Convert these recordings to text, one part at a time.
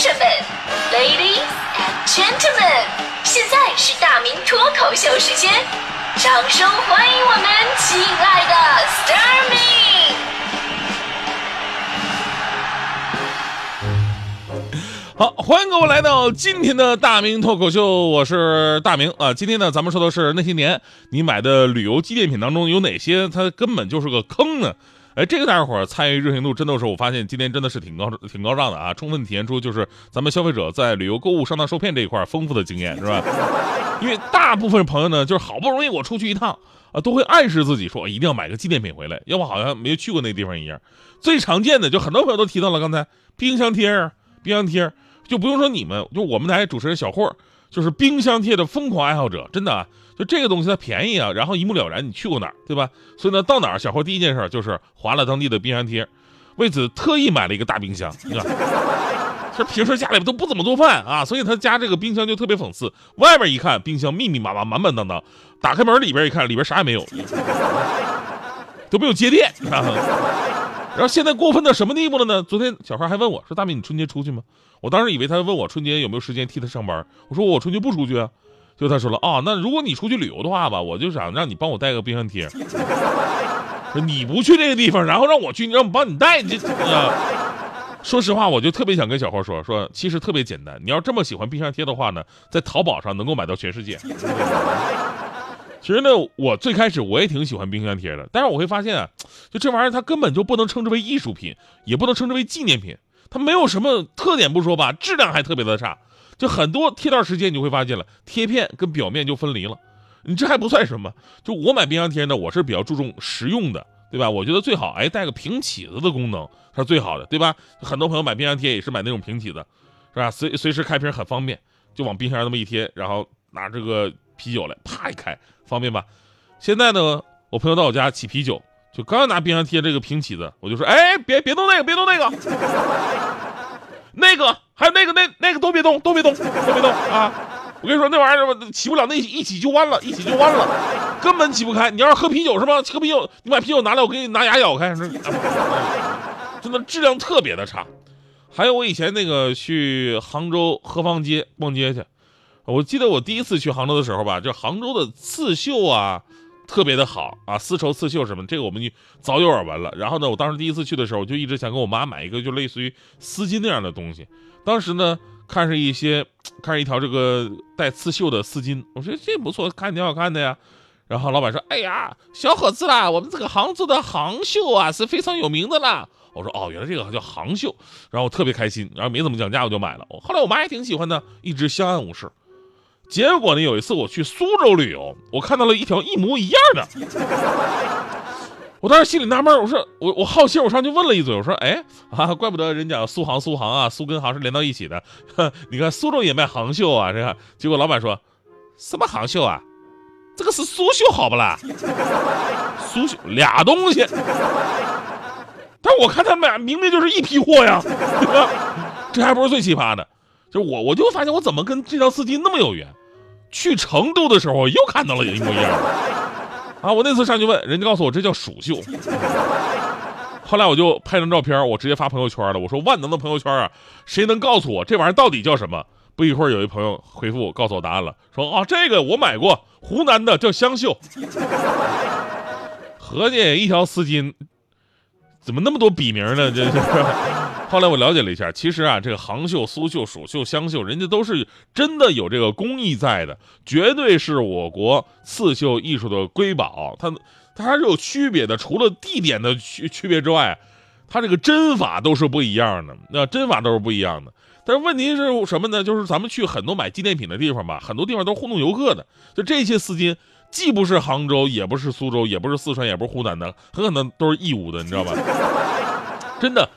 生们，Ladies and Gentlemen，现在是大明脱口秀时间，掌声欢迎我们亲爱的 s t a r m y 好，欢迎各位来到今天的大明脱口秀，我是大明啊。今天呢，咱们说的是那些年你买的旅游纪念品当中有哪些它根本就是个坑呢？哎，这个大家伙参与热情度真的是，我发现今天真的是挺高、挺高涨的啊！充分体现出就是咱们消费者在旅游购物上当受骗这一块丰富的经验，是吧？因为大部分朋友呢，就是好不容易我出去一趟啊，都会暗示自己说一定要买个纪念品回来，要不好像没去过那地方一样。最常见的就很多朋友都提到了，刚才冰箱贴啊，冰箱贴就不用说你们，就我们台主持人小霍，就是冰箱贴的疯狂爱好者，真的啊。就这个东西它便宜啊，然后一目了然，你去过哪儿，对吧？所以呢，到哪儿小霍第一件事就是划了当地的冰箱贴，为此特意买了一个大冰箱。你看，这平时家里都不怎么做饭啊，所以他家这个冰箱就特别讽刺。外边一看，冰箱密密麻麻、满满当当，打开门里边一看，里边啥也没有，都没有接电。然后现在过分到什么地步了呢？昨天小孩还问我说：“大明，你春节出去吗？”我当时以为他问我春节有没有时间替他上班，我说我春节不出去啊。就他说了啊，那如果你出去旅游的话吧，我就想让你帮我带个冰箱贴。说你不去这个地方，然后让我去，你让我帮你带，这啊。说实话，我就特别想跟小花说说，其实特别简单。你要这么喜欢冰箱贴的话呢，在淘宝上能够买到全世界。其实呢，我最开始我也挺喜欢冰箱贴的，但是我会发现啊，就这玩意儿它根本就不能称之为艺术品，也不能称之为纪念品，它没有什么特点不说吧，质量还特别的差。就很多贴段时间，你就会发现了，贴片跟表面就分离了。你这还不算什么，就我买冰箱贴呢，我是比较注重实用的，对吧？我觉得最好哎带个平起子的功能，它是最好的，对吧？很多朋友买冰箱贴也是买那种平起子，是吧？随随时开瓶很方便，就往冰箱上那么一贴，然后拿这个啤酒来啪一开，方便吧？现在呢，我朋友到我家起啤酒，就刚要拿冰箱贴这个瓶起子，我就说哎别别动那个，别动那个。那个还有那个那那个都别动，都别动，都别动啊！我跟你说，那玩意儿起不了，那一起就弯了，一起就弯了，根本起不开。你要是喝啤酒是吧？喝啤酒，你把啤酒拿来，我给你拿牙咬开。真的质量特别的差。还有我以前那个去杭州河坊街逛街去，我记得我第一次去杭州的时候吧，就杭州的刺绣啊。特别的好啊，丝绸刺绣什么，这个我们早有耳闻了。然后呢，我当时第一次去的时候，我就一直想给我妈买一个，就类似于丝巾那样的东西。当时呢，看上一些，看上一条这个带刺绣的丝巾，我说这不错，看挺好看的呀。然后老板说：“哎呀，小伙子啦，我们这个杭州的杭绣啊是非常有名的啦。”我说：“哦，原来这个叫杭绣。”然后我特别开心，然后没怎么讲价，我就买了。后来我妈也挺喜欢的，一直相安无事。结果呢？有一次我去苏州旅游，我看到了一条一模一样的。我当时心里纳闷，我说我我好奇，我上去问了一嘴，我说哎啊，怪不得人讲苏杭苏杭啊，苏跟杭是连到一起的。你看苏州也卖杭绣啊，这个。结果老板说什么杭绣啊？这个是苏绣，好不啦？苏绣俩东西。但我看他们俩明明就是一批货呀，这还不是最奇葩的，就是我我就发现我怎么跟这条丝巾那么有缘。去成都的时候，又看到了一模一样的啊！我那次上去问，人家告诉我这叫蜀绣。后来我就拍张照片，我直接发朋友圈了。我说万能的朋友圈啊，谁能告诉我这玩意儿到底叫什么？不一会儿，有一朋友回复我，告诉我答案了，说啊，这个我买过，湖南的叫湘绣。合计一条丝巾，怎么那么多笔名呢？这是。后来我了解了一下，其实啊，这个杭绣、苏绣、蜀绣、湘绣，人家都是真的有这个工艺在的，绝对是我国刺绣艺术的瑰宝。它它还是有区别的，除了地点的区区别之外，它这个针法都是不一样的，那针法都是不一样的。但是问题是什么呢？就是咱们去很多买纪念品的地方吧，很多地方都糊弄游客的。就这些丝巾，既不是杭州，也不是苏州，也不是四川，也不是湖南的，很可能都是义乌的，你知道吧？真的。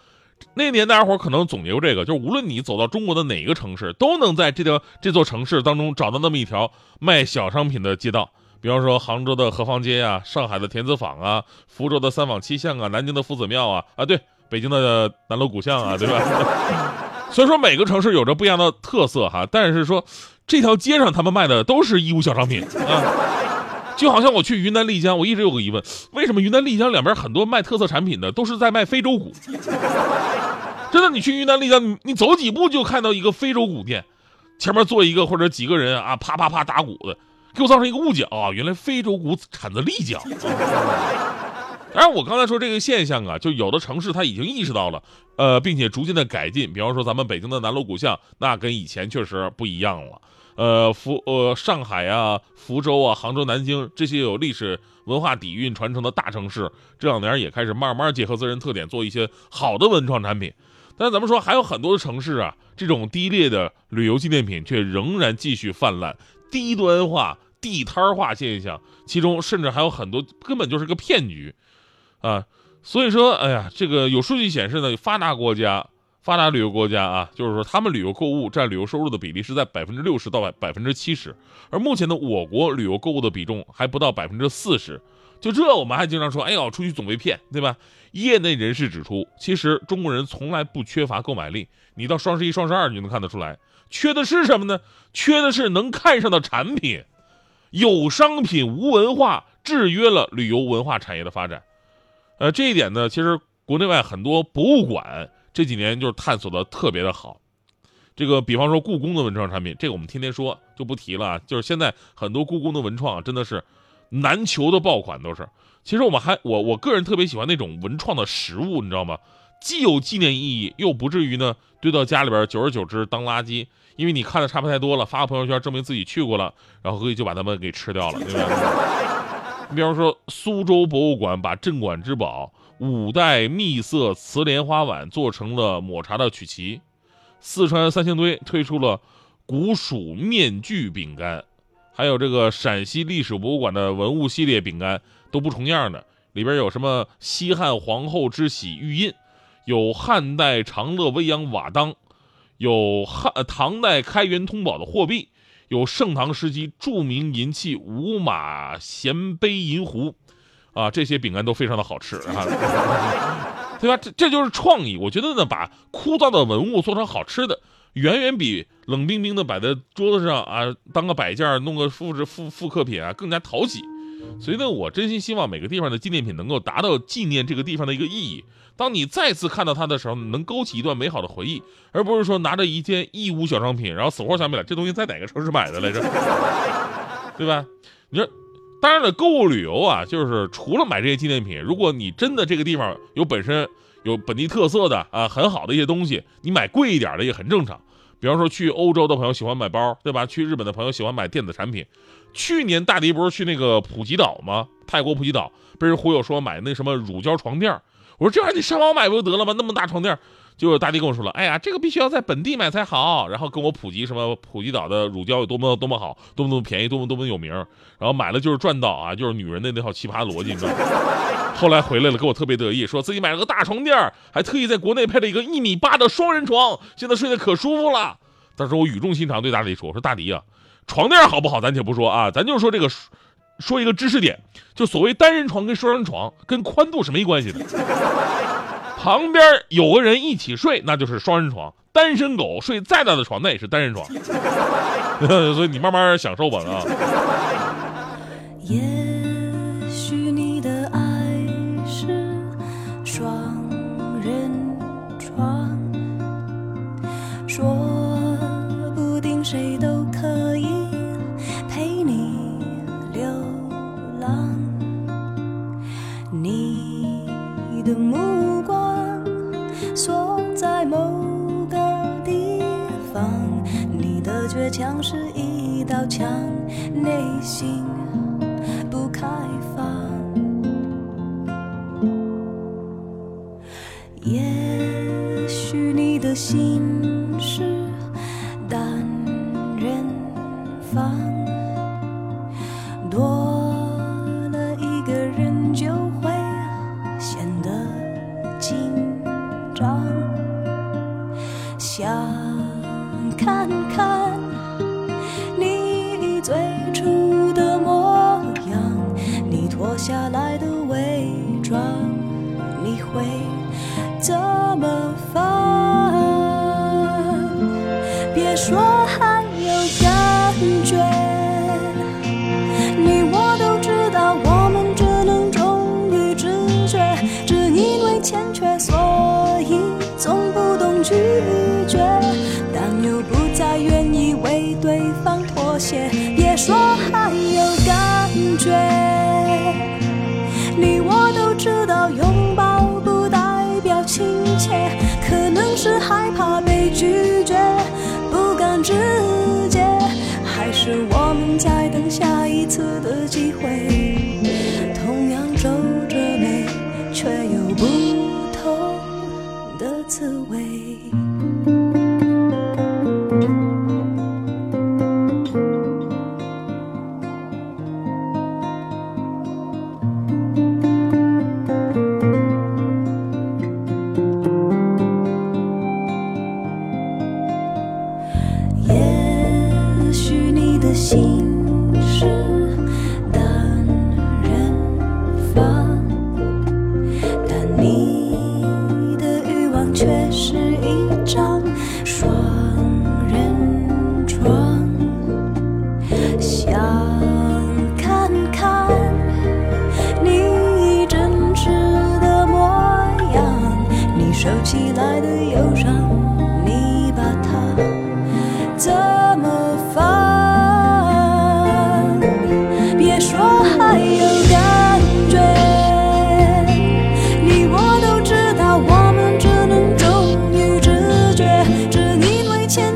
那年大家伙可能总结过这个，就是无论你走到中国的哪个城市，都能在这条这座城市当中找到那么一条卖小商品的街道。比方说杭州的河坊街啊，上海的田子坊啊，福州的三坊七巷啊，南京的夫子庙啊，啊对，北京的南锣鼓巷啊，对吧？所以说每个城市有着不一样的特色哈，但是说这条街上他们卖的都是义乌小商品啊。就好像我去云南丽江，我一直有个疑问：为什么云南丽江两边很多卖特色产品的都是在卖非洲鼓？真的，你去云南丽江，你你走几步就看到一个非洲鼓店，前面坐一个或者几个人啊，啪啪啪打鼓的，给我造成一个误解啊，原来非洲鼓产自丽江。当然，我刚才说这个现象啊，就有的城市它已经意识到了，呃，并且逐渐的改进。比方说咱们北京的南锣鼓巷，那跟以前确实不一样了。呃，福呃上海啊、福州啊、杭州、南京这些有历史文化底蕴传承的大城市，这两年也开始慢慢结合自身特点，做一些好的文创产品。但是咱们说，还有很多的城市啊，这种低劣的旅游纪念品却仍然继续泛滥，低端化、地摊化现象，其中甚至还有很多根本就是个骗局。啊，所以说，哎呀，这个有数据显示呢，发达国家、发达旅游国家啊，就是说他们旅游购物占旅游收入的比例是在百分之六十到百百分之七十，而目前的我国旅游购物的比重还不到百分之四十。就这，我们还经常说，哎呦，出去总被骗，对吧？业内人士指出，其实中国人从来不缺乏购买力，你到双十一、双十二你就能看得出来，缺的是什么呢？缺的是能看上的产品，有商品无文化，制约了旅游文化产业的发展。呃，这一点呢，其实国内外很多博物馆这几年就是探索的特别的好。这个，比方说故宫的文创产品，这个我们天天说就不提了。啊就是现在很多故宫的文创真的是难求的爆款，都是。其实我们还我我个人特别喜欢那种文创的实物，你知道吗？既有纪念意义，又不至于呢堆到家里边，久而久之当垃圾。因为你看的差不太多了，发个朋友圈证明自己去过了，然后可以就把它们给吃掉了，对吧？你 比方说，苏州博物馆把镇馆之宝五代秘色瓷莲花碗做成了抹茶的曲奇；四川三星堆推出了古蜀面具饼干，还有这个陕西历史博物馆的文物系列饼干都不重样的，里边有什么西汉皇后之玺玉印，有汉代长乐未央瓦当，有汉唐代开元通宝的货币。有盛唐时期著名银器五马衔杯银壶，啊，这些饼干都非常的好吃啊，对吧？这这就是创意。我觉得呢，把枯燥的文物做成好吃的，远远比冷冰冰的摆在桌子上啊，当个摆件弄个复制复复刻品啊更加讨喜。所以呢，我真心希望每个地方的纪念品能够达到纪念这个地方的一个意义。当你再次看到它的时候，能勾起一段美好的回忆，而不是说拿着一件义乌小商品，然后死活想不起来这东西在哪个城市买的来着，对吧？你说，当然了，购物旅游啊，就是除了买这些纪念品，如果你真的这个地方有本身有本地特色的啊很好的一些东西，你买贵一点的也很正常。比方说去欧洲的朋友喜欢买包，对吧？去日本的朋友喜欢买电子产品。去年大迪不是去那个普吉岛吗？泰国普吉岛被人忽悠说买那什么乳胶床垫我说这玩意儿你上网买不就得了吗？那么大床垫结果大迪跟我说了，哎呀，这个必须要在本地买才好。然后跟我普及什么普吉岛的乳胶有多么多么好，多么多么便宜，多么多么有名。然后买了就是赚到啊，就是女人的那套奇葩逻辑，你知道吗？后来回来了，跟我特别得意，说自己买了个大床垫还特意在国内配了一个一米八的双人床，现在睡得可舒服了。当时我语重心长对大迪说：“我说大迪啊，床垫好不好咱且不说啊，咱就说这个，说一个知识点，就所谓单人床跟双人床跟宽度是没关系的，旁边有个人一起睡那就是双人床，单身狗睡再大的床那也是单人床，所以你慢慢享受吧啊。”像是一道墙，内心不开放。也许你的心是单人房，多了一个人就会显得紧张。想看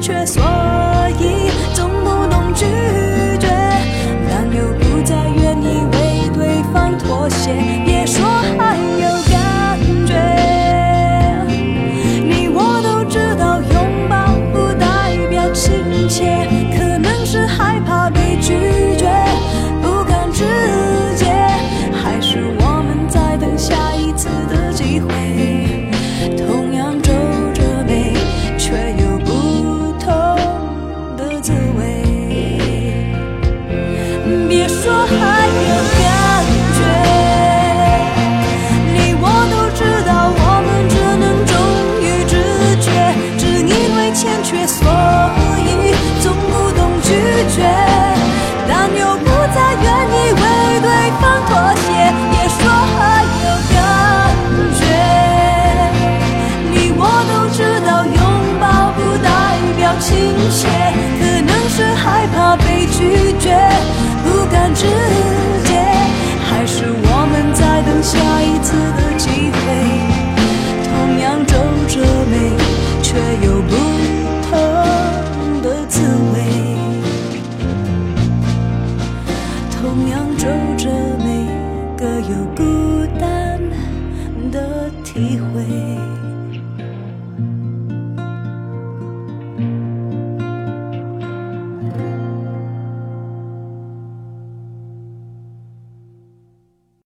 却所。倾斜，可能是害怕被拒绝，不敢直接，还是我们在等下一次的机会。